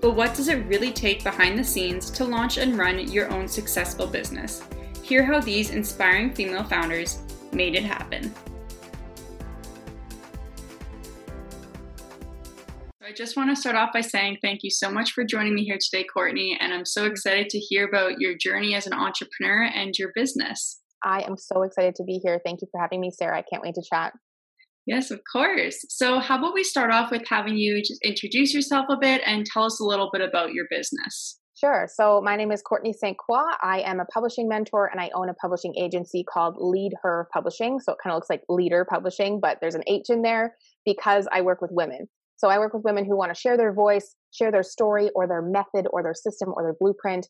but what does it really take behind the scenes to launch and run your own successful business? Hear how these inspiring female founders made it happen. I just want to start off by saying thank you so much for joining me here today, Courtney. And I'm so excited to hear about your journey as an entrepreneur and your business. I am so excited to be here. Thank you for having me, Sarah. I can't wait to chat. Yes, of course. So, how about we start off with having you just introduce yourself a bit and tell us a little bit about your business? Sure. So, my name is Courtney St. Croix. I am a publishing mentor and I own a publishing agency called Lead Her Publishing. So, it kind of looks like Leader Publishing, but there's an H in there because I work with women. So, I work with women who want to share their voice, share their story or their method or their system or their blueprint.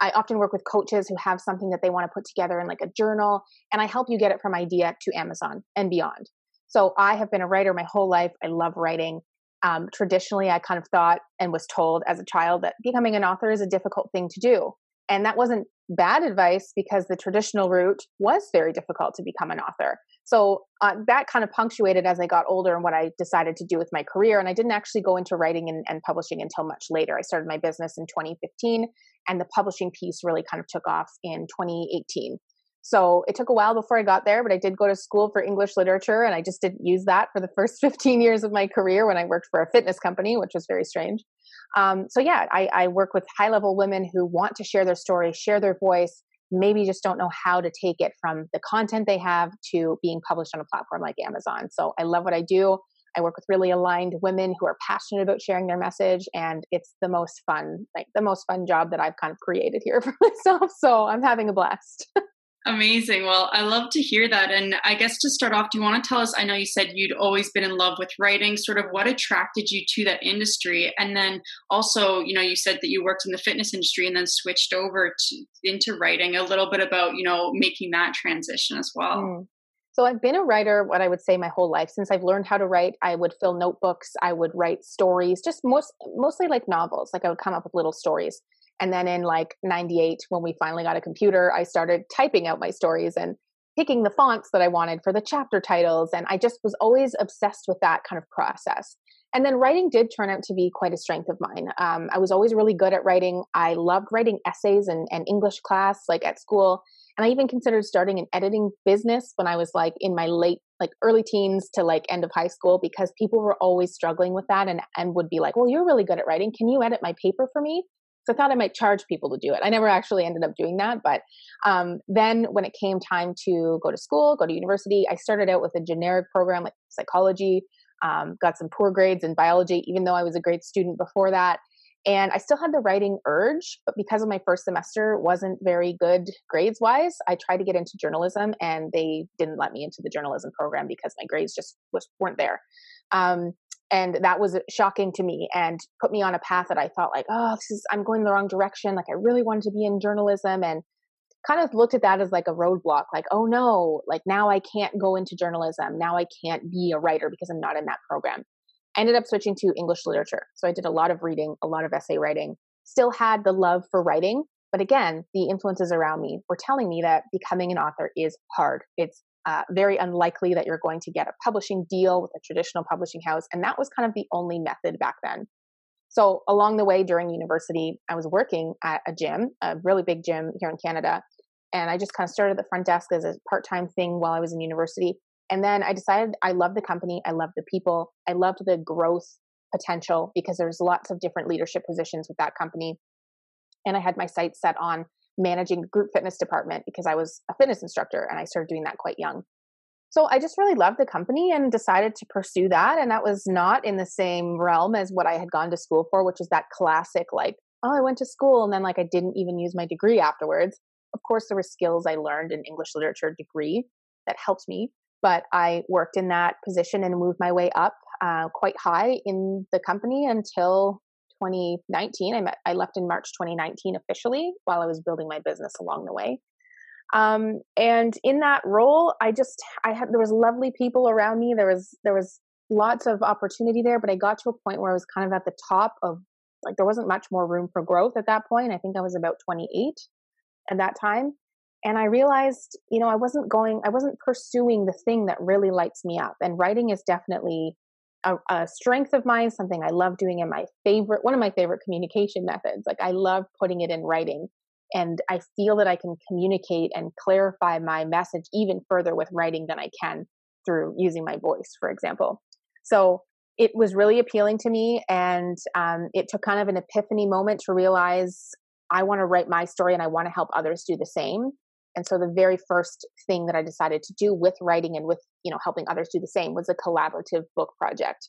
I often work with coaches who have something that they want to put together in like a journal, and I help you get it from idea to Amazon and beyond. So I have been a writer my whole life. I love writing. Um, traditionally, I kind of thought and was told as a child that becoming an author is a difficult thing to do. And that wasn't bad advice because the traditional route was very difficult to become an author. So uh, that kind of punctuated as I got older and what I decided to do with my career. And I didn't actually go into writing and, and publishing until much later. I started my business in 2015, and the publishing piece really kind of took off in 2018. So it took a while before I got there, but I did go to school for English literature and I just didn't use that for the first 15 years of my career when I worked for a fitness company, which was very strange. Um, so yeah, I, I work with high level women who want to share their story, share their voice, maybe just don't know how to take it from the content they have to being published on a platform like Amazon. So I love what I do. I work with really aligned women who are passionate about sharing their message, and it's the most fun, like the most fun job that I've kind of created here for myself. So I'm having a blast. Amazing. Well, I love to hear that. And I guess to start off, do you want to tell us? I know you said you'd always been in love with writing, sort of what attracted you to that industry? And then also, you know, you said that you worked in the fitness industry and then switched over to, into writing, a little bit about, you know, making that transition as well. Mm. So I've been a writer, what I would say my whole life. Since I've learned how to write, I would fill notebooks, I would write stories, just most mostly like novels. Like I would come up with little stories. And then in like 98, when we finally got a computer, I started typing out my stories and picking the fonts that I wanted for the chapter titles. And I just was always obsessed with that kind of process. And then writing did turn out to be quite a strength of mine. Um, I was always really good at writing. I loved writing essays and, and English class, like at school. And I even considered starting an editing business when I was like in my late, like early teens to like end of high school because people were always struggling with that and, and would be like, well, you're really good at writing. Can you edit my paper for me? So I thought I might charge people to do it. I never actually ended up doing that. But um, then when it came time to go to school, go to university, I started out with a generic program like psychology, um, got some poor grades in biology, even though I was a great student before that. And I still had the writing urge, but because of my first semester wasn't very good grades wise, I tried to get into journalism and they didn't let me into the journalism program because my grades just was, weren't there. Um, and that was shocking to me and put me on a path that I thought like, oh, this is I'm going the wrong direction. Like I really wanted to be in journalism and kind of looked at that as like a roadblock like oh no like now i can't go into journalism now i can't be a writer because i'm not in that program i ended up switching to english literature so i did a lot of reading a lot of essay writing still had the love for writing but again the influences around me were telling me that becoming an author is hard it's uh, very unlikely that you're going to get a publishing deal with a traditional publishing house. And that was kind of the only method back then. So along the way during university, I was working at a gym, a really big gym here in Canada. And I just kind of started at the front desk as a part time thing while I was in university. And then I decided I love the company, I love the people, I loved the growth potential because there's lots of different leadership positions with that company. And I had my sights set on managing group fitness department because I was a fitness instructor and I started doing that quite young. So I just really loved the company and decided to pursue that. And that was not in the same realm as what I had gone to school for, which is that classic, like, oh, I went to school and then like I didn't even use my degree afterwards. Of course, there were skills I learned in English literature degree that helped me, but I worked in that position and moved my way up uh, quite high in the company until 2019. I met, I left in March 2019 officially while I was building my business along the way. Um, and in that role, I just, I had, there was lovely people around me. There was, there was lots of opportunity there, but I got to a point where I was kind of at the top of like, there wasn't much more room for growth at that point. I think I was about 28 at that time. And I realized, you know, I wasn't going, I wasn't pursuing the thing that really lights me up. And writing is definitely a, a, strength of mine, something I love doing in my favorite, one of my favorite communication methods. Like I love putting it in writing. And I feel that I can communicate and clarify my message even further with writing than I can through using my voice, for example. So it was really appealing to me. And um, it took kind of an epiphany moment to realize I want to write my story and I want to help others do the same. And so the very first thing that I decided to do with writing and with, you know, helping others do the same was a collaborative book project.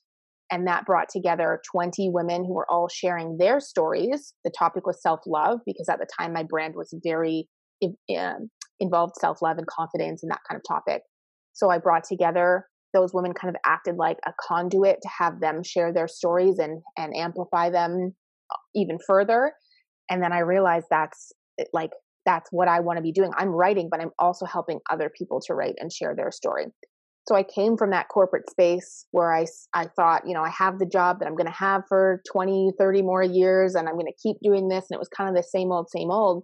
And that brought together 20 women who were all sharing their stories. The topic was self love because at the time my brand was very um, involved self love and confidence and that kind of topic. So I brought together those women kind of acted like a conduit to have them share their stories and and amplify them even further and then i realized that's like that's what I want to be doing. I'm writing, but I'm also helping other people to write and share their story. So I came from that corporate space where I, I thought, you know, I have the job that I'm going to have for 20, 30 more years and I'm going to keep doing this. And it was kind of the same old, same old.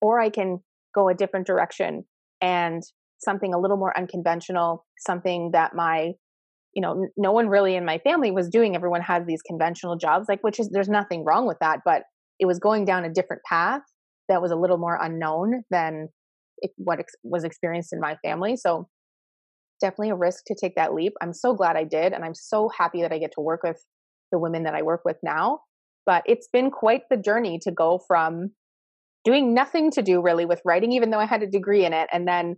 Or I can go a different direction and something a little more unconventional, something that my, you know, no one really in my family was doing. Everyone has these conventional jobs, like, which is, there's nothing wrong with that, but it was going down a different path that was a little more unknown than it, what ex- was experienced in my family. So definitely a risk to take that leap. I'm so glad I did, and I'm so happy that I get to work with the women that I work with now. But it's been quite the journey to go from doing nothing to do really with writing, even though I had a degree in it, and then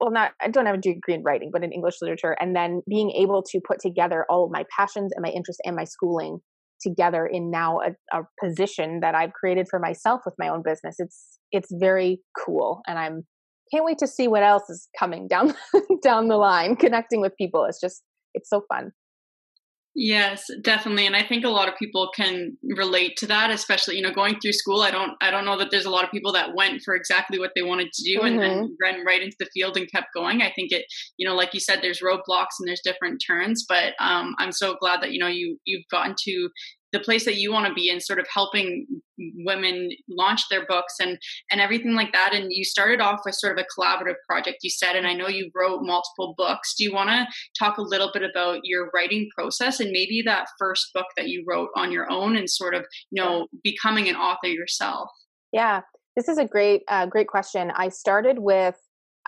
well not i don't have a degree in writing but in english literature and then being able to put together all of my passions and my interests and my schooling together in now a, a position that I've created for myself with my own business. It's it's very cool, and I'm can't wait to see what else is coming down down the line. Connecting with people, it's just it's so fun. Yes, definitely. And I think a lot of people can relate to that, especially, you know, going through school. I don't I don't know that there's a lot of people that went for exactly what they wanted to do mm-hmm. and then mm-hmm. ran right into the field and kept going. I think it, you know, like you said, there's roadblocks and there's different turns, but um, I'm so glad that, you know, you you've gotten to the place that you want to be in sort of helping women launch their books and and everything like that. And you started off with sort of a collaborative project you said and i know you wrote multiple books. Do you want to talk a little bit about your writing process and maybe that first book that you wrote on your own and sort of you know becoming an author yourself? Yeah this is a great uh, great question. I started with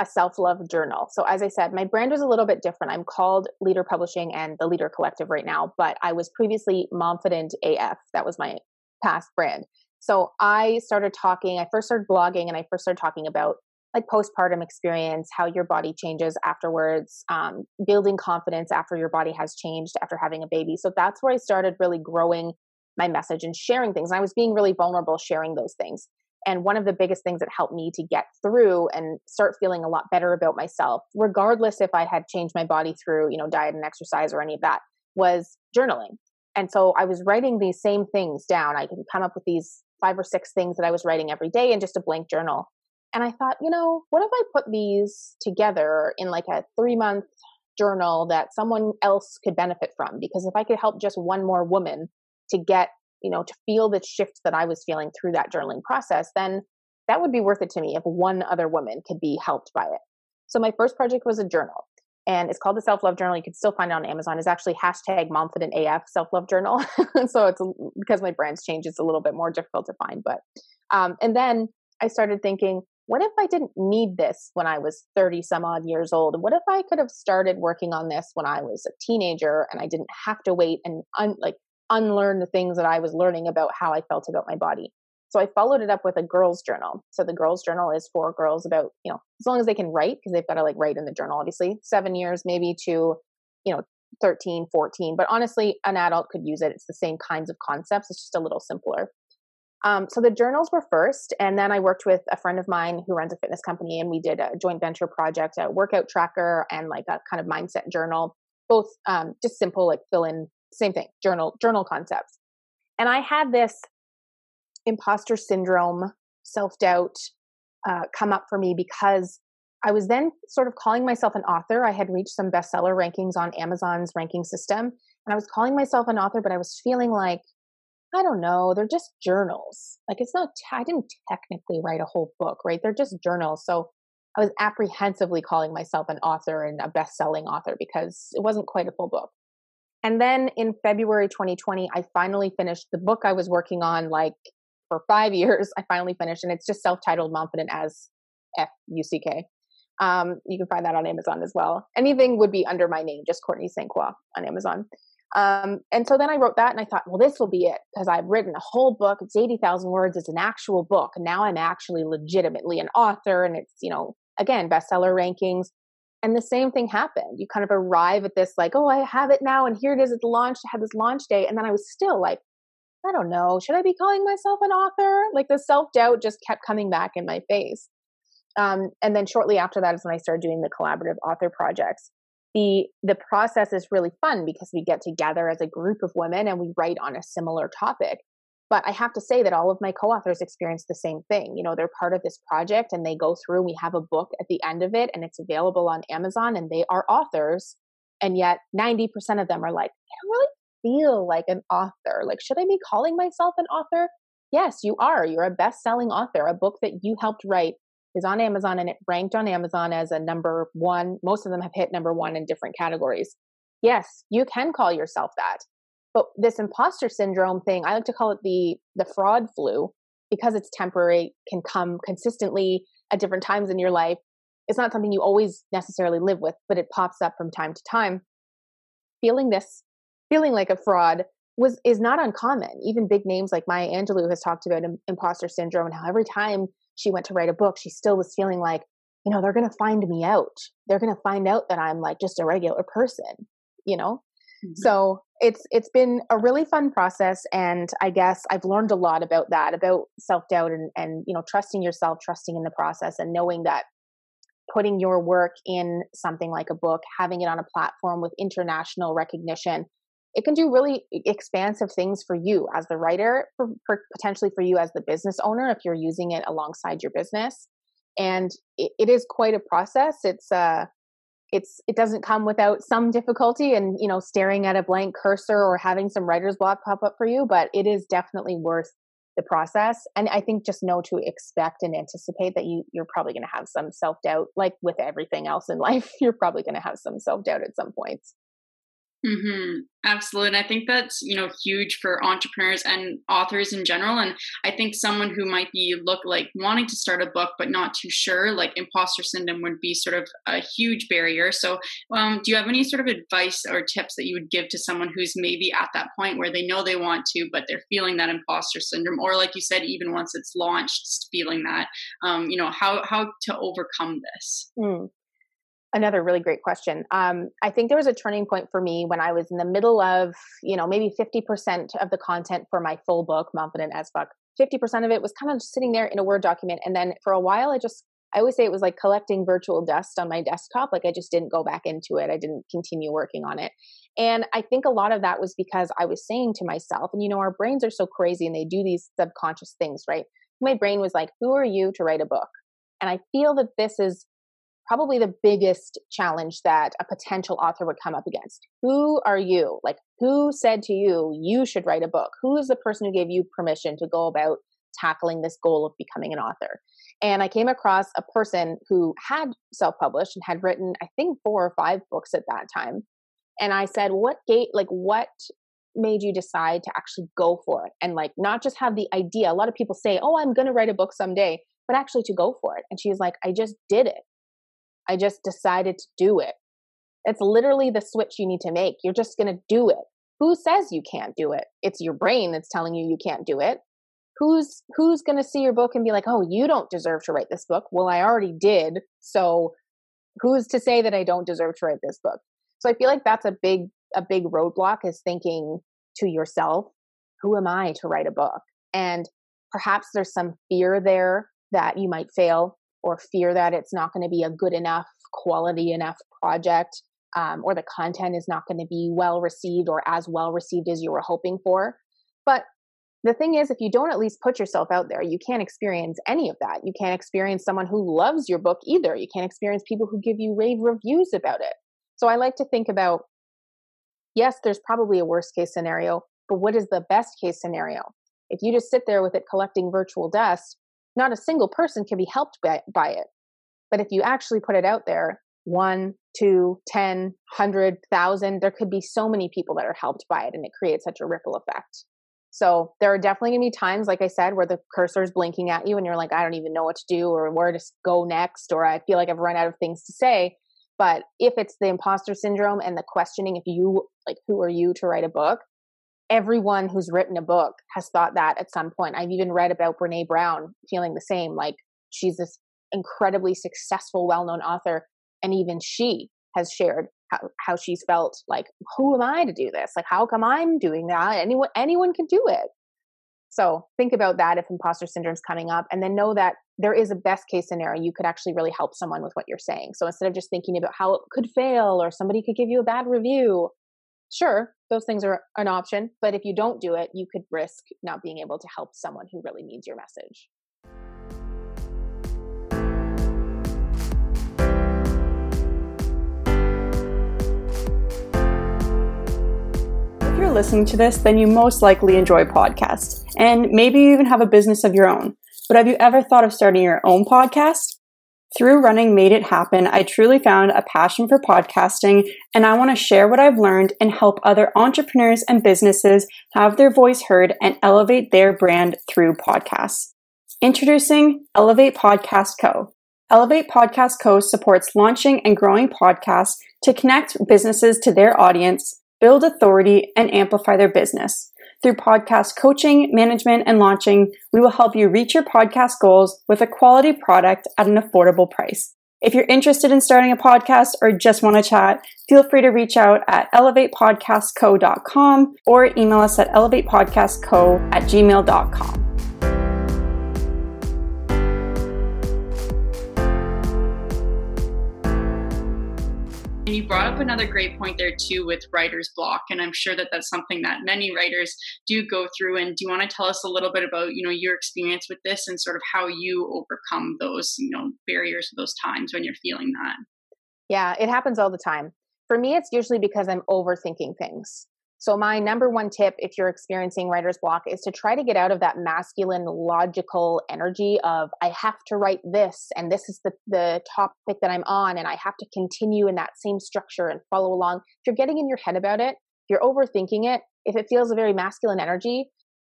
a self love journal. So, as I said, my brand was a little bit different. I'm called Lead Her Publishing and the Lead Her Collective right now, but I was previously Momfident AF. That was my past brand. So, I started talking, I first started blogging and I first started talking about like postpartum experience, how your body changes afterwards, um, building confidence after your body has changed after having a baby. So, that's where I started really growing my message and sharing things. And I was being really vulnerable sharing those things. And one of the biggest things that helped me to get through and start feeling a lot better about myself, regardless if I had changed my body through, you know, diet and exercise or any of that, was journaling. And so I was writing these same things down. I could come up with these five or six things that I was writing every day in just a blank journal. And I thought, you know, what if I put these together in like a three month journal that someone else could benefit from? Because if I could help just one more woman to get you know, to feel the shift that I was feeling through that journaling process, then that would be worth it to me if one other woman could be helped by it. So my first project was a journal and it's called the self love journal. You can still find it on Amazon. It's actually hashtag Momfident AF self love journal. so it's because my brand's changed, it's a little bit more difficult to find. But um, and then I started thinking, what if I didn't need this when I was 30 some odd years old? What if I could have started working on this when I was a teenager and I didn't have to wait and un- like unlearn the things that I was learning about how I felt about my body. So I followed it up with a girls' journal. So the girls' journal is for girls about, you know, as long as they can write, because they've got to like write in the journal, obviously, seven years maybe to, you know, 13, 14. But honestly, an adult could use it. It's the same kinds of concepts, it's just a little simpler. Um, so the journals were first, and then I worked with a friend of mine who runs a fitness company, and we did a joint venture project, a workout tracker, and like a kind of mindset journal, both um, just simple, like fill in same thing journal journal concepts And I had this imposter syndrome, self doubt uh, come up for me because I was then sort of calling myself an author. I had reached some bestseller rankings on Amazon's ranking system, and I was calling myself an author, but I was feeling like, I don't know, they're just journals. Like it's not, I didn't technically write a whole book, right? They're just journals. So I was apprehensively calling myself an author and a best selling author because it wasn't quite a full book. And then in February 2020, I finally finished the book I was working on like for five years. I finally finished, and it's just self titled Momfident as F U C K. Um, you can find that on Amazon as well. Anything would be under my name, just Courtney St. Croix on Amazon. Um, and so then I wrote that and I thought, well, this will be it because I've written a whole book. It's 80,000 words. It's an actual book. And now I'm actually legitimately an author and it's, you know, again, bestseller rankings. And the same thing happened. You kind of arrive at this like, oh, I have it now, and here it is at the launch. I had this launch day, and then I was still like, I don't know, should I be calling myself an author? Like the self doubt just kept coming back in my face. Um, and then shortly after that is when I started doing the collaborative author projects. The the process is really fun because we get together as a group of women and we write on a similar topic. But I have to say that all of my co authors experience the same thing. You know, they're part of this project and they go through, we have a book at the end of it and it's available on Amazon and they are authors. And yet 90% of them are like, I don't really feel like an author. Like, should I be calling myself an author? Yes, you are. You're a best selling author. A book that you helped write is on Amazon and it ranked on Amazon as a number one. Most of them have hit number one in different categories. Yes, you can call yourself that. But this imposter syndrome thing, I like to call it the the fraud flu because it's temporary, can come consistently at different times in your life. It's not something you always necessarily live with, but it pops up from time to time. Feeling this, feeling like a fraud was is not uncommon. Even big names like Maya Angelou has talked about imposter syndrome and how every time she went to write a book, she still was feeling like, you know, they're going to find me out. They're going to find out that I'm like just a regular person, you know? So it's it's been a really fun process and i guess i've learned a lot about that about self-doubt and and you know trusting yourself trusting in the process and knowing that putting your work in something like a book having it on a platform with international recognition it can do really expansive things for you as the writer for, for potentially for you as the business owner if you're using it alongside your business. And it, it is quite a process. It's uh it's it doesn't come without some difficulty and you know staring at a blank cursor or having some writer's block pop up for you but it is definitely worth the process. And i think just know to expect and anticipate that you you're probably going to have some self-doubt like with everything else in life you're probably going to have some self-doubt at some points Mm-hmm. Absolutely. And I think that's, you know, huge for entrepreneurs and authors in general. And I think someone who might be look like wanting to start a book, but not too sure, like imposter syndrome would be sort of a huge barrier. So um, do you have any sort of advice or tips that you would give to someone who's maybe at that point where they know they want to, but they're feeling that imposter syndrome, or like you said, even once it's launched, feeling that, um, you know, how, how to overcome this? Mm another really great question. Um, I think there was a turning point for me when I was in the middle of, you know, maybe 50% of the content for my full book, Momfident as Fuck. 50% of it was kind of sitting there in a Word document. And then for a while, I just, I always say it was like collecting virtual dust on my desktop. Like I just didn't go back into it. I didn't continue working on it. And I think a lot of that was because I was saying to myself, and you know, our brains are so crazy and they do these subconscious things, right? My brain was like, who are you to write a book? And I feel that this is probably the biggest challenge that a potential author would come up against. Who are you? Like, who said to you, you should write a book? Who is the person who gave you permission to go about tackling this goal of becoming an author? And I came across a person who had self published and had written, I think, four or five books at that time. And I said, what gate, like, what made you decide to actually go for it and like not just have the idea a lot of people say oh i'm going to write a book someday but actually to go for it and she's like i just did it I just decided to do it. It's literally the switch you need to make. You're just going to do it. Who says you can't do it? It's your brain that's telling you you can't do it. Who's who's going to see your book and be like, "Oh, you don't deserve to write this book." Well, I already did. So, who's to say that I don't deserve to write this book? So, I feel like that's a big a big roadblock is thinking to yourself, "Who am I to write a book?" And perhaps there's some fear there that you might fail or fear that it's not going to be a good enough, quality enough project, um, or the content is not going to be well received or as well received as you were hoping for. But the thing is, if you don't at least put yourself out there, you can't experience any of that. You can't experience someone who loves your book either. You can't experience people who give you rave reviews about it. So I like to think about yes, there's probably a worst case scenario, but what is the best case scenario? If you just sit there with it collecting virtual dust, not a single person can be helped by, by it. But if you actually put it out there, one, two, ten, hundred, thousand, there could be so many people that are helped by it and it creates such a ripple effect. So there are definitely gonna be times, like I said, where the cursor is blinking at you and you're like, I don't even know what to do or where to go next, or I feel like I've run out of things to say. But if it's the imposter syndrome and the questioning, if you like, who are you to write a book? Everyone who's written a book has thought that at some point. I've even read about Brene Brown feeling the same. Like she's this incredibly successful, well known author. And even she has shared how, how she's felt like, who am I to do this? Like, how come I'm doing that? Anyone, anyone can do it. So think about that if imposter syndrome is coming up, and then know that there is a best case scenario. You could actually really help someone with what you're saying. So instead of just thinking about how it could fail or somebody could give you a bad review, sure, those things are an option. But if you don't do it, you could risk not being able to help someone who really needs your message. If you're listening to this, then you most likely enjoy podcasts. And maybe you even have a business of your own. But have you ever thought of starting your own podcast? Through running Made It Happen, I truly found a passion for podcasting, and I want to share what I've learned and help other entrepreneurs and businesses have their voice heard and elevate their brand through podcasts. Introducing Elevate Podcast Co. Elevate Podcast Co. supports launching and growing podcasts to connect businesses to their audience build authority, and amplify their business. Through podcast coaching, management, and launching, we will help you reach your podcast goals with a quality product at an affordable price. If you're interested in starting a podcast or just want to chat, feel free to reach out at elevatepodcastco.com or email us at elevatepodcastco at gmail.com. You brought up another great point there too with writer's block, and I'm sure that that's something that many writers do go through. And do you want to tell us a little bit about you know your experience with this and sort of how you overcome those you know barriers, those times when you're feeling that? Yeah, it happens all the time. For me, it's usually because I'm overthinking things. So, my number one tip if you're experiencing writer's block is to try to get out of that masculine, logical energy of, I have to write this, and this is the, the topic that I'm on, and I have to continue in that same structure and follow along. If you're getting in your head about it, if you're overthinking it, if it feels a very masculine energy,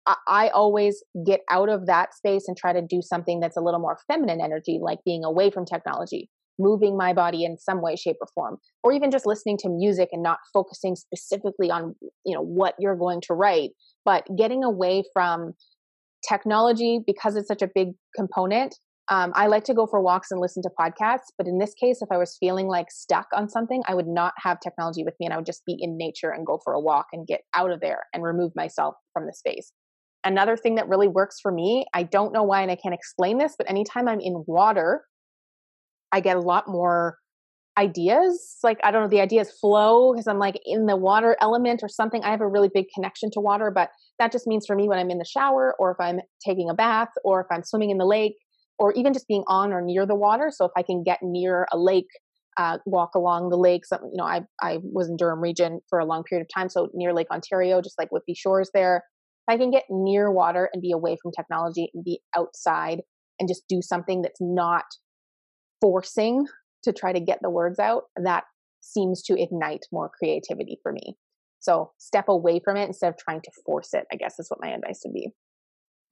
I, I always get out of that space and try to do something that's a little more feminine energy, like being away from technology, moving my body in some way shape or form or even just listening to music and not focusing specifically on you know what you're going to write but getting away from technology because it's such a big component. Um, i like to go for walks and listen to podcasts but in this case if i was feeling like stuck on something i would not have technology with me and i would just be in nature and go for a walk and get out of there and remove myself from the space. Another thing that really works for me i don't know why and i can't explain this but anytime i'm in water I get a lot more ideas. Like, I don't know, the ideas flow because I'm like in the water element or something. I have a really big connection to water, but that just means for me when I'm in the shower or if I'm taking a bath or if I'm swimming in the lake or even just being on or near the water. So if I can get near a lake, uh, walk along the lake. So, you know, I, I was in Durham region for a long period of time. So near Lake Ontario, just like Whitby Shores there. If I can get near water and be away from technology and be outside and just do something that's not forcing to try to get the words out, that seems to ignite more creativity for me. So step away from it instead of trying to force it, I guess is what my advice would be.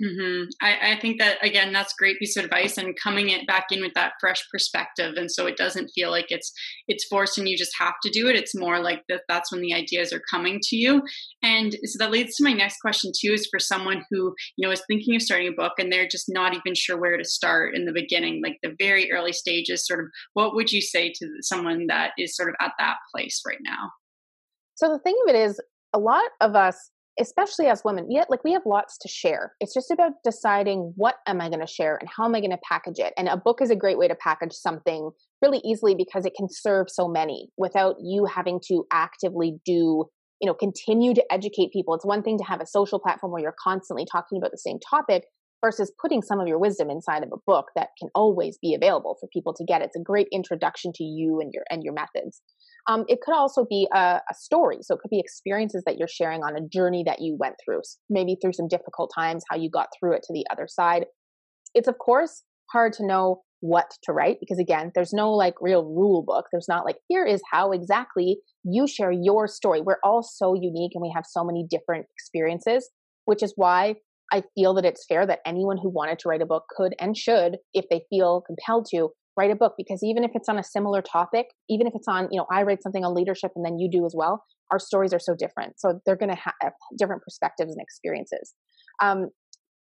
Mm-hmm. I, I, think that again, that's great piece of advice, and coming it back in with that fresh perspective, and so it doesn't feel like it's it's forced and you just have to do it. It's more like that. That's when the ideas are coming to you, and so that leads to my next question too. Is for someone who you know is thinking of starting a book and they're just not even sure where to start in the beginning, like the very early stages. Sort of, what would you say to someone that is sort of at that place right now? So the thing of it is, a lot of us especially as women yet like we have lots to share. It's just about deciding what am i going to share and how am i going to package it. And a book is a great way to package something really easily because it can serve so many without you having to actively do you know continue to educate people. It's one thing to have a social platform where you're constantly talking about the same topic versus putting some of your wisdom inside of a book that can always be available for people to get. It's a great introduction to you and your and your methods um, it could also be a, a, story. So it could be experiences that you're sharing on a journey that you went through maybe through some difficult times how you got through it to the other side. It's of course hard to know what to write because again there's no like real rule book. There's not like here is how exactly you share your story. We're all so unique and we have so many different experiences which is why i feel that it's fair that anyone who wanted to write a book could and should if they feel compelled to write a book because even if it's on a similar topic even if it's on you know i write something on leadership and then you do as well our stories are so different so they're going to have different perspectives and experiences um,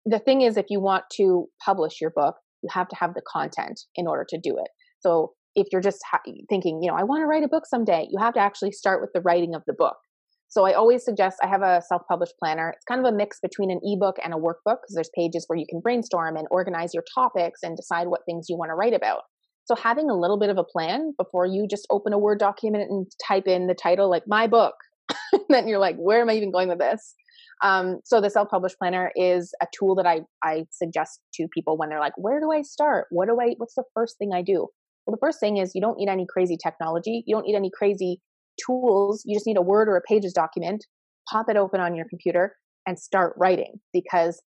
the thing is if you want to publish your book you have to have the content in order to do it. So if you're just ha- thinking, you know, I want to write a book someday, you have to actually start with the writing of the book. So I always suggest I have a self-published planner. It's kind of a mix between an ebook and a workbook because there's pages where you can brainstorm and organize your topics and decide what things you want to write about. So having a little bit of a plan before you just open a Word document and type in the title like my book, then you're like, where am I even going with this? Um, so the self-published planner is a tool that I, I suggest to people when they're like, where do I start? What do I, what's the first thing I do? Well, the first thing is you don't need any crazy technology. You don't need any crazy tools. You just need a Word or a Pages document. Pop it open on your computer and start writing because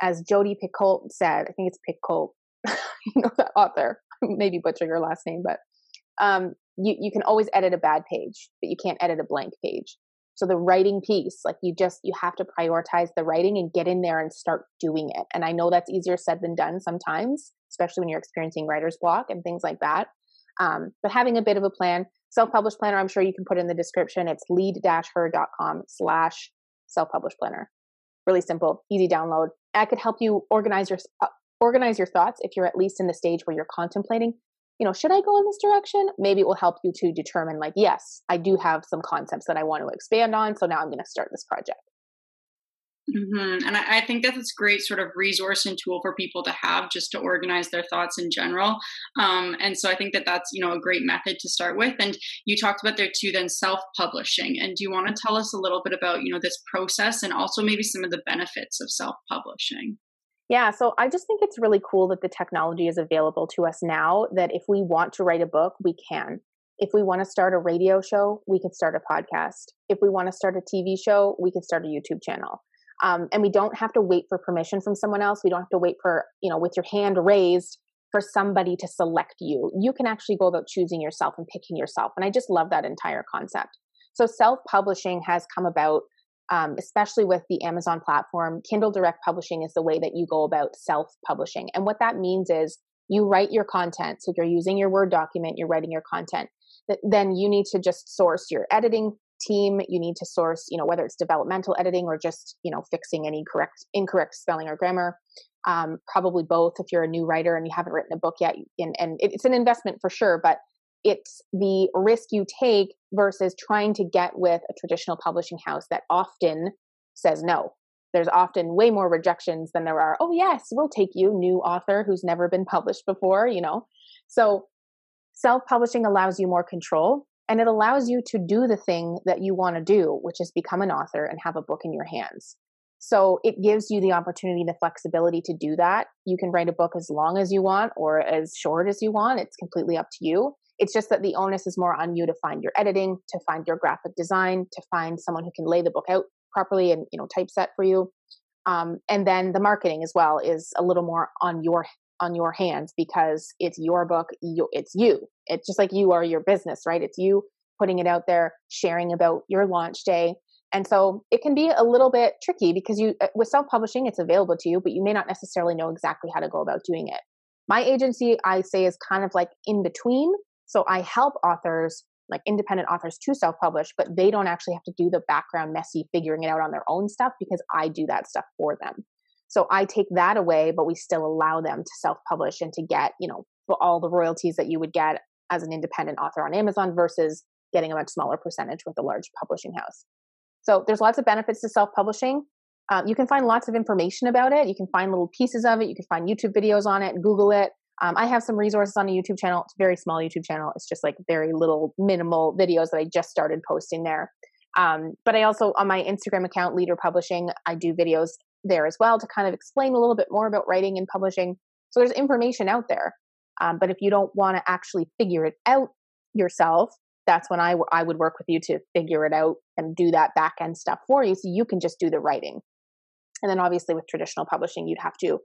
as Jodi Picoult said, I think it's Picoult, you know that author, maybe butcher your last name, but um, you, you can always edit a bad page, but you can't edit a blank page. So the writing piece, like you just you have to prioritize the writing and get in there and start doing it. And I know that's easier said than done sometimes, especially when you're experiencing writer's block and things like that. Um, but having a bit of a plan, self-published planner, I'm sure you can put in the description. It's lead-her.com slash self-published planner. Really simple, easy download. I could help you organize your uh, organize your thoughts if you're at least in the stage where you're contemplating you know, should I go in this direction? Maybe it will help you to determine, like, yes, I do have some concepts that I want to expand on. So now I'm going to start this project. Mm-hmm. And I, I, think that's a great sort of resource and tool for people to have just to organize their thoughts in general. Um, and so I think that that's you know a great method to start with. And you talked about there too, then self-publishing. And do you want to tell us a little bit about you know this process and also maybe some of the benefits of self-publishing? Yeah, so I just think it's really cool that the technology is available to us now that if we want to write a book, we can. If we want to start a radio show, we can start a podcast. If we want to start a TV show, we can start a YouTube channel. Um, and we don't have to wait for permission from someone else. We don't have to wait for, you know, with your hand raised for somebody to select you. You can actually go about choosing yourself and picking yourself. And I just love that entire concept. So self publishing has come about um, especially with the Amazon platform, Kindle Direct Publishing is the way that you go about self publishing. And what that means is you write your content. So you're using your Word document, you're writing your content. Then you need to just source your editing team. You need to source, you know, whether it's developmental editing or just, you know, fixing any correct, incorrect spelling or grammar. Um, probably both if you're a new writer and you haven't written a book yet. And, and it's an investment for sure, but it's the risk you take versus trying to get with a traditional publishing house that often says no. There's often way more rejections than there are, oh, yes, we'll take you, new author who's never been published before, you know. So self publishing allows you more control and it allows you to do the thing that you want to do, which is become an author and have a book in your hands. So it gives you the opportunity, the flexibility to do that. You can write a book as long as you want or as short as you want. It's completely up to you. It's just that the onus is more on you to find your editing, to find your graphic design, to find someone who can lay the book out properly and you know typeset for you. Um, and then the marketing as well is a little more on your on your hands because it's your book you, it's you it's just like you are your business right it's you putting it out there sharing about your launch day and so it can be a little bit tricky because you uh, with self-publishing it's available to you but you may not necessarily know exactly how to go about doing it my agency i say is kind of like in between so I help authors, like independent authors, to self publish, but they don't actually have to do the background, messy figuring it out on their own stuff because I do that stuff for them. So I take that away, but we still allow them to self publish and to get, you know, all the royalties that you would get as an independent author on Amazon versus getting a much smaller percentage with a large publishing house. So there's lots of benefits to self publishing. Um, you can find lots of information about it. You can find little pieces of it. You can find YouTube videos on it, Google it. Um, I have some resources on a YouTube channel. It's a very small YouTube channel. It's just like very little minimal videos that I just started posting there. Um, but I also, on my Instagram account, Lead Her Publishing, I do videos there as well to kind of explain a little bit more about writing and publishing. So there's information out there. Um, but if you don't want to actually figure it out yourself, that's when I, w- I would work with you to figure it out and do that back end stuff for you so you can just do the writing. And then obviously with traditional publishing, you'd have to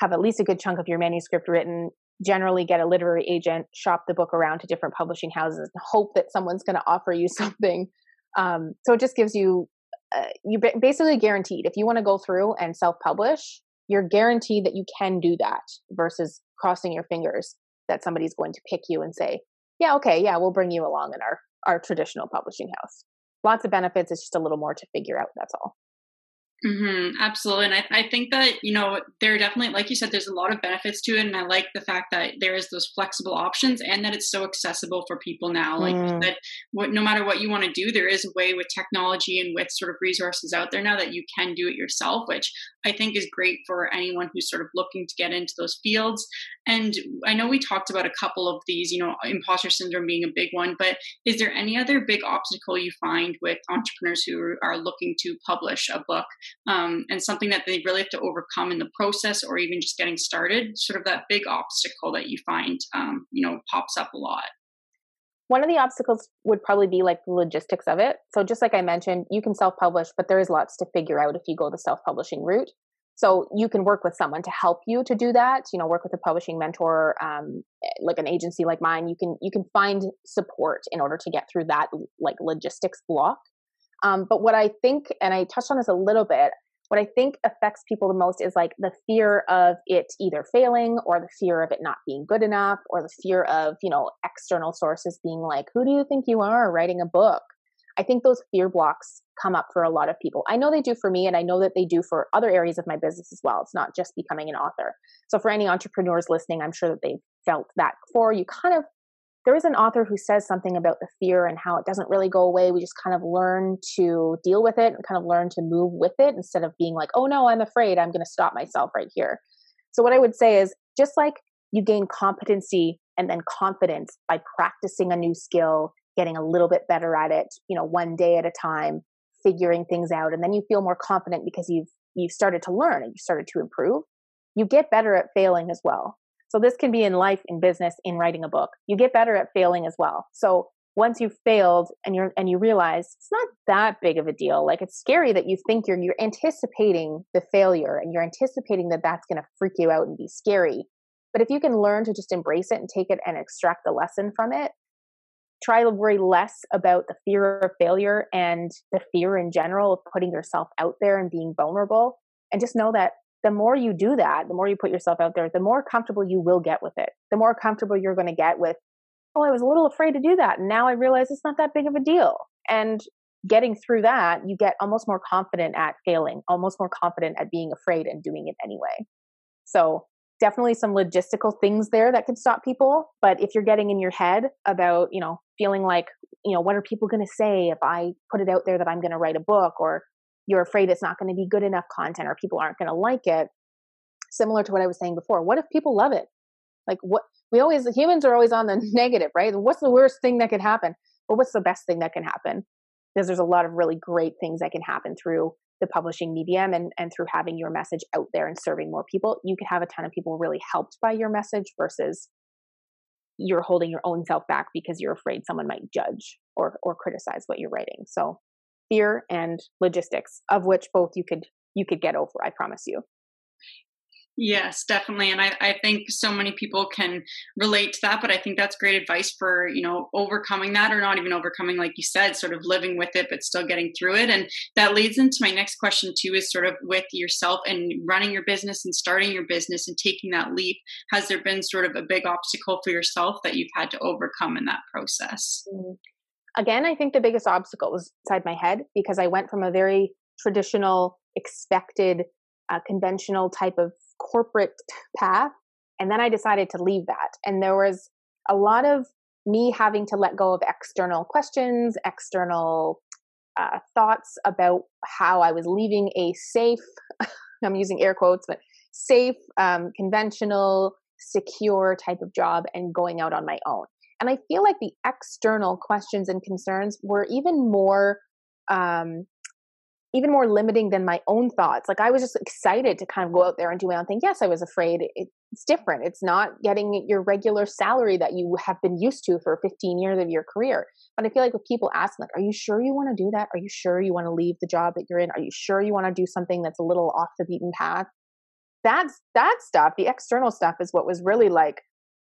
have at least a good chunk of your manuscript written, generally get a literary agent, shop the book around to different publishing houses, and hope that someone's going to offer you something. Um, so it just gives you, uh, you basically guaranteed if you want to go through and self publish, you're guaranteed that you can do that versus crossing your fingers that somebody's going to pick you and say, yeah, okay, yeah, we'll bring you along in our, our traditional publishing house. Lots of benefits. It's just a little more to figure out. That's all. Mm-hmm, absolutely. And I, I think that, you know, there are definitely, like you said, there's a lot of benefits to it. And I like the fact that there is those flexible options and that it's so accessible for people now. Like mm. that, what, no matter what you want to do, there is a way with technology and with sort of resources out there now that you can do it yourself, which I think is great for anyone who's sort of looking to get into those fields. And I know we talked about a couple of these, you know, imposter syndrome being a big one, but is there any other big obstacle you find with entrepreneurs who are looking to publish a book um, and something that they really have to overcome in the process or even just getting started? Sort of that big obstacle that you find, um, you know, pops up a lot. One of the obstacles would probably be like the logistics of it. So, just like I mentioned, you can self publish, but there is lots to figure out if you go the self publishing route. So you can work with someone to help you to do that. You know, work with a publishing mentor, um, like an agency like mine. You can you can find support in order to get through that like logistics block. Um, but what I think, and I touched on this a little bit, what I think affects people the most is like the fear of it either failing or the fear of it not being good enough or the fear of, you know, external sources being like, who do you think you are writing a book? I think those fear blocks come up for a lot of people. I know they do for me, and I know that they do for other areas of my business as well. It's not just becoming an author. So, for any entrepreneurs listening, I'm sure that they've felt that before. You kind of, there is an author who says something about the fear and how it doesn't really go away. We just kind of learn to deal with it and kind of learn to move with it instead of being like, oh no, I'm afraid, I'm going to stop myself right here. So, what I would say is just like you gain competency and then confidence by practicing a new skill getting a little bit better at it, you know, one day at a time, figuring things out. And then you feel more confident because you've you've started to learn and you started to improve. You get better at failing as well. So this can be in life, in business, in writing a book. You get better at failing as well. So once you've failed and you're and you realize it's not that big of a deal like it's scary that you think you're you're anticipating the failure and you're anticipating that that's going to freak you out and be scary but if you can learn to just embrace it and take it and extract the lesson from it try to worry less about the fear of failure and the fear in general of putting yourself out there and being vulnerable. And just know that the more you do that, the more you put yourself out there, the more comfortable you will get with it. The more comfortable you're going to get with, oh, I was a little afraid to do that. And now I realize it's not that big of a deal. And getting through that, you get almost more confident at failing, almost more confident at being afraid and doing it anyway. So definitely some logistical things there that can stop people but if you're getting in your head about you know feeling like you know what are people going to say if i put it out there that i'm going to write a book or you're afraid it's not going to be good enough content or people aren't going to like it similar to what i was saying before what if people love it? Like what we always humans are always on the negative right? What's the worst thing that could happen? But what's the best thing that can happen? Because there's a lot of really great things that can happen through the publishing medium and, and through having your message out there and serving more people, you could have a ton of people really helped by your message versus you're holding your own self back because you're afraid someone might judge or or criticize what you're writing. So fear and logistics, of which both you could you could get over, I promise you. Yes, definitely. And I, I think so many people can relate to that, but I think that's great advice for, you know, overcoming that or not even overcoming, like you said, sort of living with it, but still getting through it. And that leads into my next question too, is sort of with yourself and running your business and starting your business and taking that leap. Has there been sort of a big obstacle for yourself that you've had to overcome in that process? Mm. Again, I think the biggest obstacle was inside my head because I went from a very traditional, expected, uh, conventional type of corporate path. And then I decided to leave that. And there was a lot of me having to let go of external questions, external uh, thoughts about how I was leaving a safe, I'm using air quotes, but safe, um, conventional, secure type of job and going out on my own. And I feel like the external questions and concerns were even more um, even more limiting than my own thoughts. Like I was just excited to kind of go out there and do my own thing. Yes, I was afraid. It's different. It's not getting your regular salary that you have been used to for 15 years of your career. But I feel like with people ask, like, are you sure you want to do that? Are you sure you want to leave the job that you're in? Are you sure you want to do something that's a little off the beaten path? That's that stuff, the external stuff is what was really like,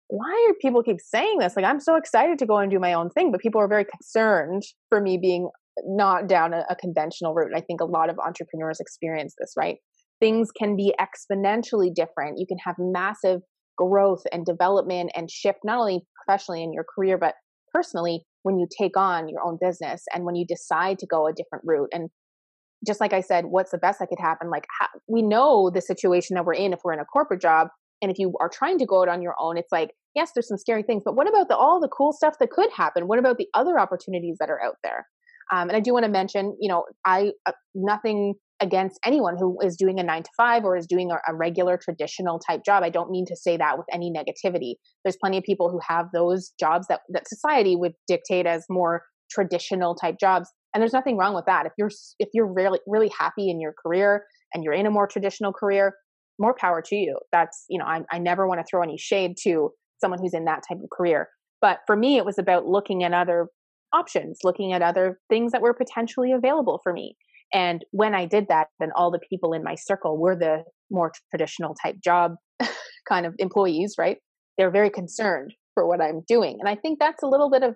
why are people keep saying this? Like I'm so excited to go and do my own thing, but people are very concerned for me being not down a, a conventional route. And I think a lot of entrepreneurs experience this, right? Things can be exponentially different. You can have massive growth and development and shift, not only professionally in your career, but personally when you take on your own business and when you decide to go a different route. And just like I said, what's the best that could happen? Like, how, we know the situation that we're in if we're in a corporate job. And if you are trying to go it on your own, it's like, yes, there's some scary things, but what about the, all the cool stuff that could happen? What about the other opportunities that are out there? Um, and I do want to mention, you know, I uh, nothing against anyone who is doing a nine to five or is doing a, a, regular traditional type job. I don't mean to say that with any negativity. There's plenty of people who have those jobs that that society would dictate as more traditional type jobs, and there's nothing wrong with that. If you're if you're really really happy in your career and you're in a more traditional career, more power to you. That's you know I, I never want to throw any shade to someone who's in that type of career. But for me, it was about looking at other options, looking at other things that were potentially available for me. And when I did that, then all the people in my circle were the more traditional type job kind of employees, right? They're very concerned for what I'm doing. And I think that's a little bit of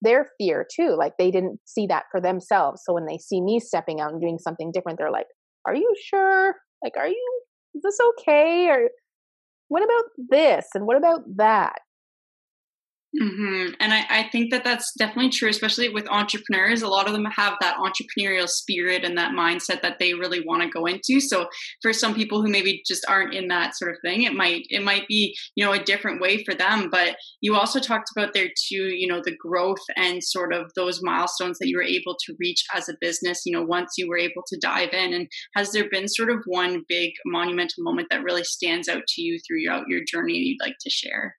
their fear too. Like they didn't see that for themselves. So when they see me stepping out and doing something different, they're like, Are you sure? Like, are you, is this okay? Or what about this? And what about that? Mm-hmm. And I, I think that that's definitely true, especially with entrepreneurs. A lot of them have that entrepreneurial spirit and that mindset that they really want to go into. So for some people who maybe just aren't in that sort of thing, it might it might be you know a different way for them. But you also talked about there too, you know, the growth and sort of those milestones that you were able to reach as a business. You know, once you were able to dive in. And has there been sort of one big monumental moment that really stands out to you throughout your journey you'd like to share?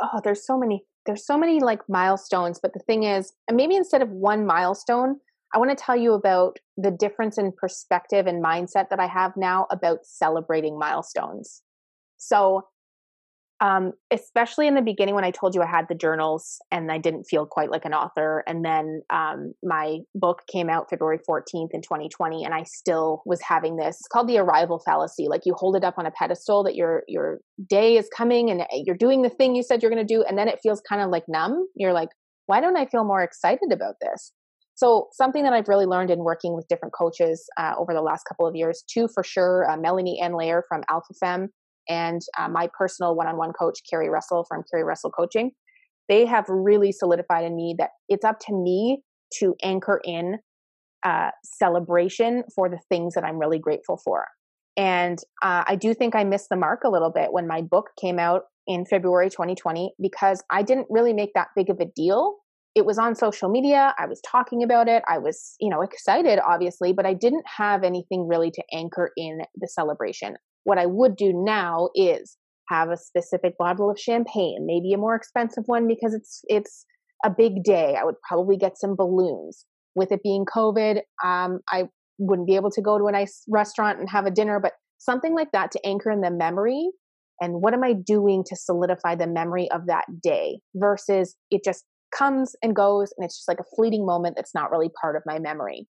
Oh, there's so many there's so many like milestones, but the thing is, and maybe instead of one milestone, I want to tell you about the difference in perspective and mindset that I have now about celebrating milestones. So, um, especially in the beginning when I told you I had the journals and I didn't feel quite like an author. And then um, my book came out February 14th in 2020, and I still was having this. It's called the arrival fallacy. Like you hold it up on a pedestal that your your day is coming and you're doing the thing you said you're going to do, and then it feels kind of like numb. You're like, why don't I feel more excited about this? So something that I've really learned in working with different coaches uh, over the last couple of years, two for sure, uh, Melanie Ann Layer from Alpha Femme and uh, my personal one-on-one coach Carrie Russell from Carrie Russell Coaching, they have really solidified in me that it's up to me to anchor in uh, celebration for the things that I'm really grateful for. And uh, I do think I missed the mark a little bit when my book came out in February 2020 because I didn't really make that big of a deal. It was on social media. I was talking about it. I was, you know, excited, obviously, but I didn't have anything really to anchor in the celebration. What I would do now is have a specific bottle of champagne, maybe a more expensive one because it's it's a big day. I would probably get some balloons. With it being COVID, um, I wouldn't be able to go to a nice restaurant and have a dinner, but something like that to anchor in the memory. And what am I doing to solidify the memory of that day versus it just comes and goes and it's just like a fleeting moment that's not really part of my memory.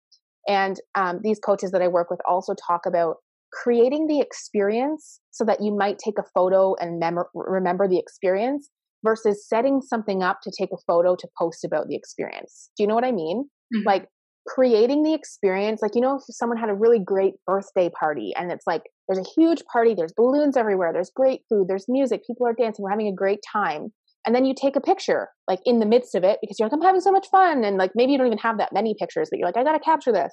And um, these coaches that I work with also talk about creating the experience so that you might take a photo and mem- remember the experience versus setting something up to take a photo to post about the experience. Do you know what I mean? Mm-hmm. Like creating the experience, like, you know, if someone had a really great birthday party and it's like there's a huge party, there's balloons everywhere, there's great food, there's music, people are dancing, we're having a great time. And then you take a picture, like in the midst of it, because you're like, I'm having so much fun. And like maybe you don't even have that many pictures, but you're like, I gotta capture this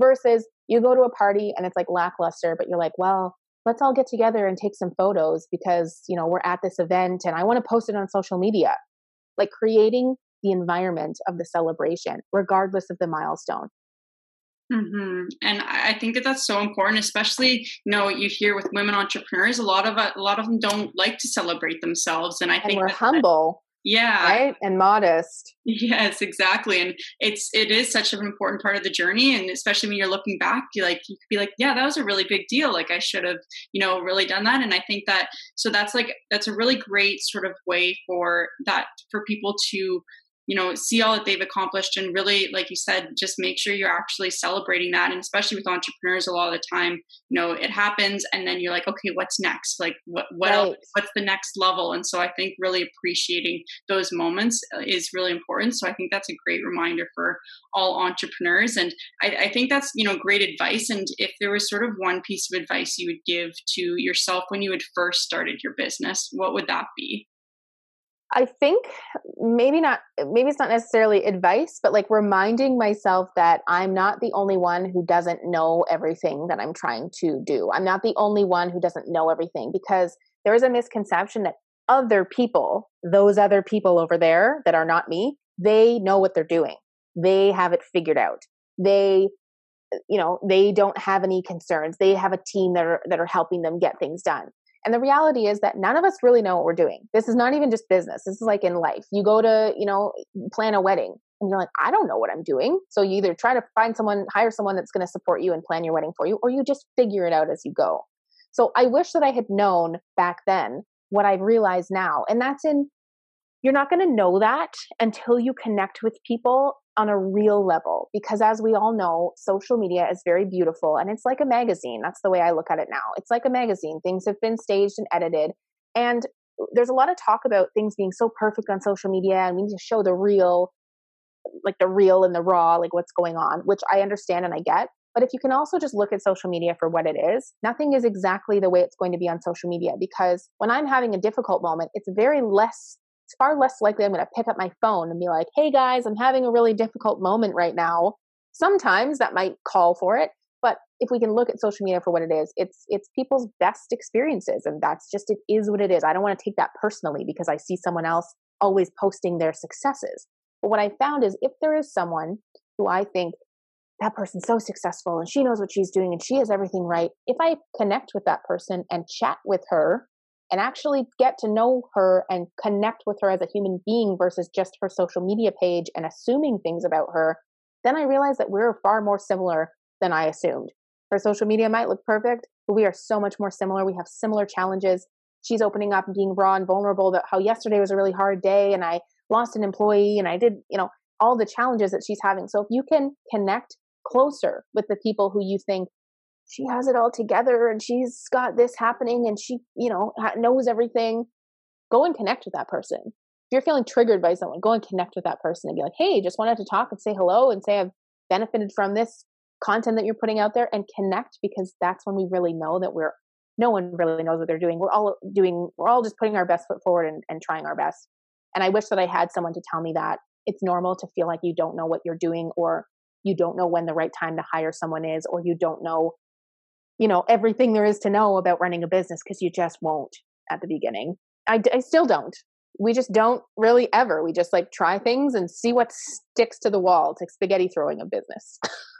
versus you go to a party and it's like lackluster, but you're like, well, let's all get together and take some photos because, you know, we're at this event and I want to post it on social media. Like creating the environment of the celebration, regardless of the milestone. Mm-hmm. And I think that that's so important, especially you know you hear with women entrepreneurs. A lot of a lot of them don't like to celebrate themselves, and I and think we're humble. Yeah. Right? And modest. Yes exactly and it's it is such an important part of the journey and especially when you're looking back you like you could be like yeah that was a really big deal like i should have you know really done that and i think that so that's like that's a really great sort of way for that for people to you know see all that they've accomplished and really like you said just make sure you're actually celebrating that. And especially with entrepreneurs a lot of the time you know it happens and then you're like okay what's next? Like what what right. else what's the next level? And so i think really appreciating those moments uh, is really important. So i think that's a great reminder for all entrepreneurs. And I, I think that's you know great advice. And if there was sort of one piece of advice you would give to yourself when you had first started your business what would that be I think maybe not, maybe it's not necessarily advice, but like reminding myself that I'm not the only one who doesn't know everything that I'm trying to do. I'm not the only one who doesn't know everything because there is a misconception that other people, those other people over there that are not me, they know what they're doing. They have it figured out. They, you know, they don't have any concerns. They have a team that are, that are helping them get things done. And the reality is that none of us really know what we're doing. This is not even just business. This is like in life. You go to, you know, plan a wedding and you're like, I don't know what I'm doing. So you either try to find someone, hire someone that's going to support you and plan your wedding for you, or you just figure it out as you go. So I wish that I had known back then what I've realized now. And that's in, you're not going to know that until you connect with people on a real level because as we all know social media is very beautiful and it's like a magazine that's the way i look at it now. It's like a magazine things have been staged and edited and there's a lot of talk about things being so perfect on social media and we need to show the real like the real and the raw like what's going on which i understand and i get but if you can also just look at social media for what it is nothing is exactly the way it's going to be on social media because when i'm having a difficult moment it's very less it's far less likely I'm going to pick up my phone and be like, hey guys, I'm having a really difficult moment right now. Sometimes that might call for it. But if we can look at social media for what it is, it's it's people's best experiences, and that's just it is what it is. I don't want to take that personally because I see someone else always posting their successes. But what I found is if there is someone who I think that person's so successful and she knows what she's doing and she has everything right, if I connect with that person and chat with her and actually get to know her and connect with her as a human being versus just her social media page and assuming things about her, then I realized that we're far more similar than I assumed. Her social media might look perfect, but we are so much more similar. We have similar challenges. She's opening up and being raw and vulnerable that how yesterday was a really hard day and I lost an employee and I did, you know, all the challenges that she's having. So if you can connect closer with the people who you think she has it all together and she's got this happening and she, you know, knows everything. Go and connect with that person. If you're feeling triggered by someone, go and connect with that person and be like, hey, just wanted to talk and say hello and say I've benefited from this content that you're putting out there and connect because that's when we really know that we're no one really knows what they're doing. We're all doing we're all just putting our best foot forward and, and trying our best. And I wish that I had someone to tell me that it's normal to feel like you don't know what you're doing or you don't know when the right time to hire someone is or you don't know you know everything there is to know about running a business because you just won't at the beginning. I, I still don't. We just don't really ever. We just like try things and see what sticks to the wall it's like spaghetti throwing a business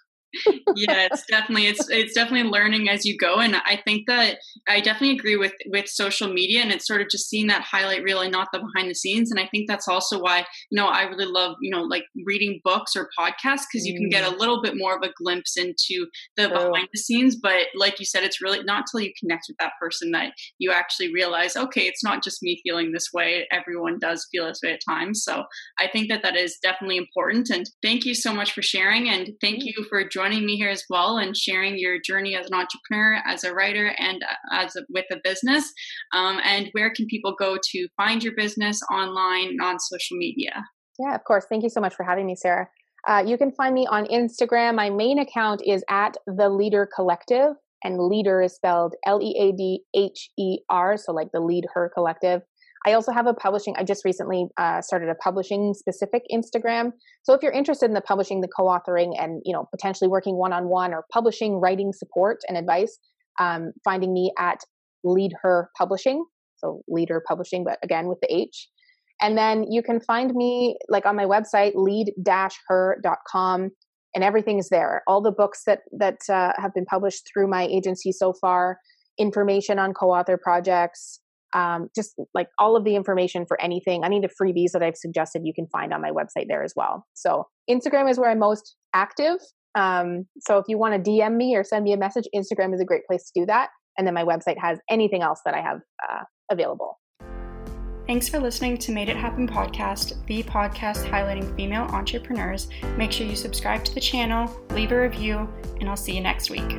yeah it's definitely it's it's definitely learning as you go and i think that i definitely agree with with social media and it's sort of just seeing that highlight reel and not the behind the scenes and i think that's also why you know i really love you know like reading books or podcasts because you can get a mm. little bit more of a glimpse into the True. behind the scenes but like you said it's really not until you connect with that person that you actually realize okay it's not just me feeling this way everyone does feel this way at times so i think that that is definitely important and thank you so much for sharing and thank mm. you for joining joining me here as well and sharing your journey as an entrepreneur, as a writer, and as a, with a business. Um, and where can people go to find your business online and on social media? Yeah, of course. Thank you so much for having me, Sarah. Uh, you can find me on Instagram. My main account is at the Lead Her Collective, and leader is spelled L E A D H E R, so like the Lead Her Collective. I also have a publishing. I just recently uh, started a publishing specific Instagram. So if you're interested in the publishing, the co-authoring, and you know potentially working one on one or publishing, writing support and advice, um, finding me at Lead Her Publishing. So Leader Publishing, but again with the H. And then you can find me like on my website, lead-her.com, and everything is there. All the books that that uh, have been published through my agency so far, information on co-author projects, um, just like all of the information for anything, any of the freebies that I've suggested, you can find on my website there as well. So Instagram is where I'm most active. Um, so if you want to DM me or send me a message, Instagram is a great place to do that. And then my website has anything else that I have uh, available. Thanks for listening to Made It Happen podcast, the podcast highlighting female entrepreneurs. Make sure you subscribe to the channel, leave a review, and I'll see you next week.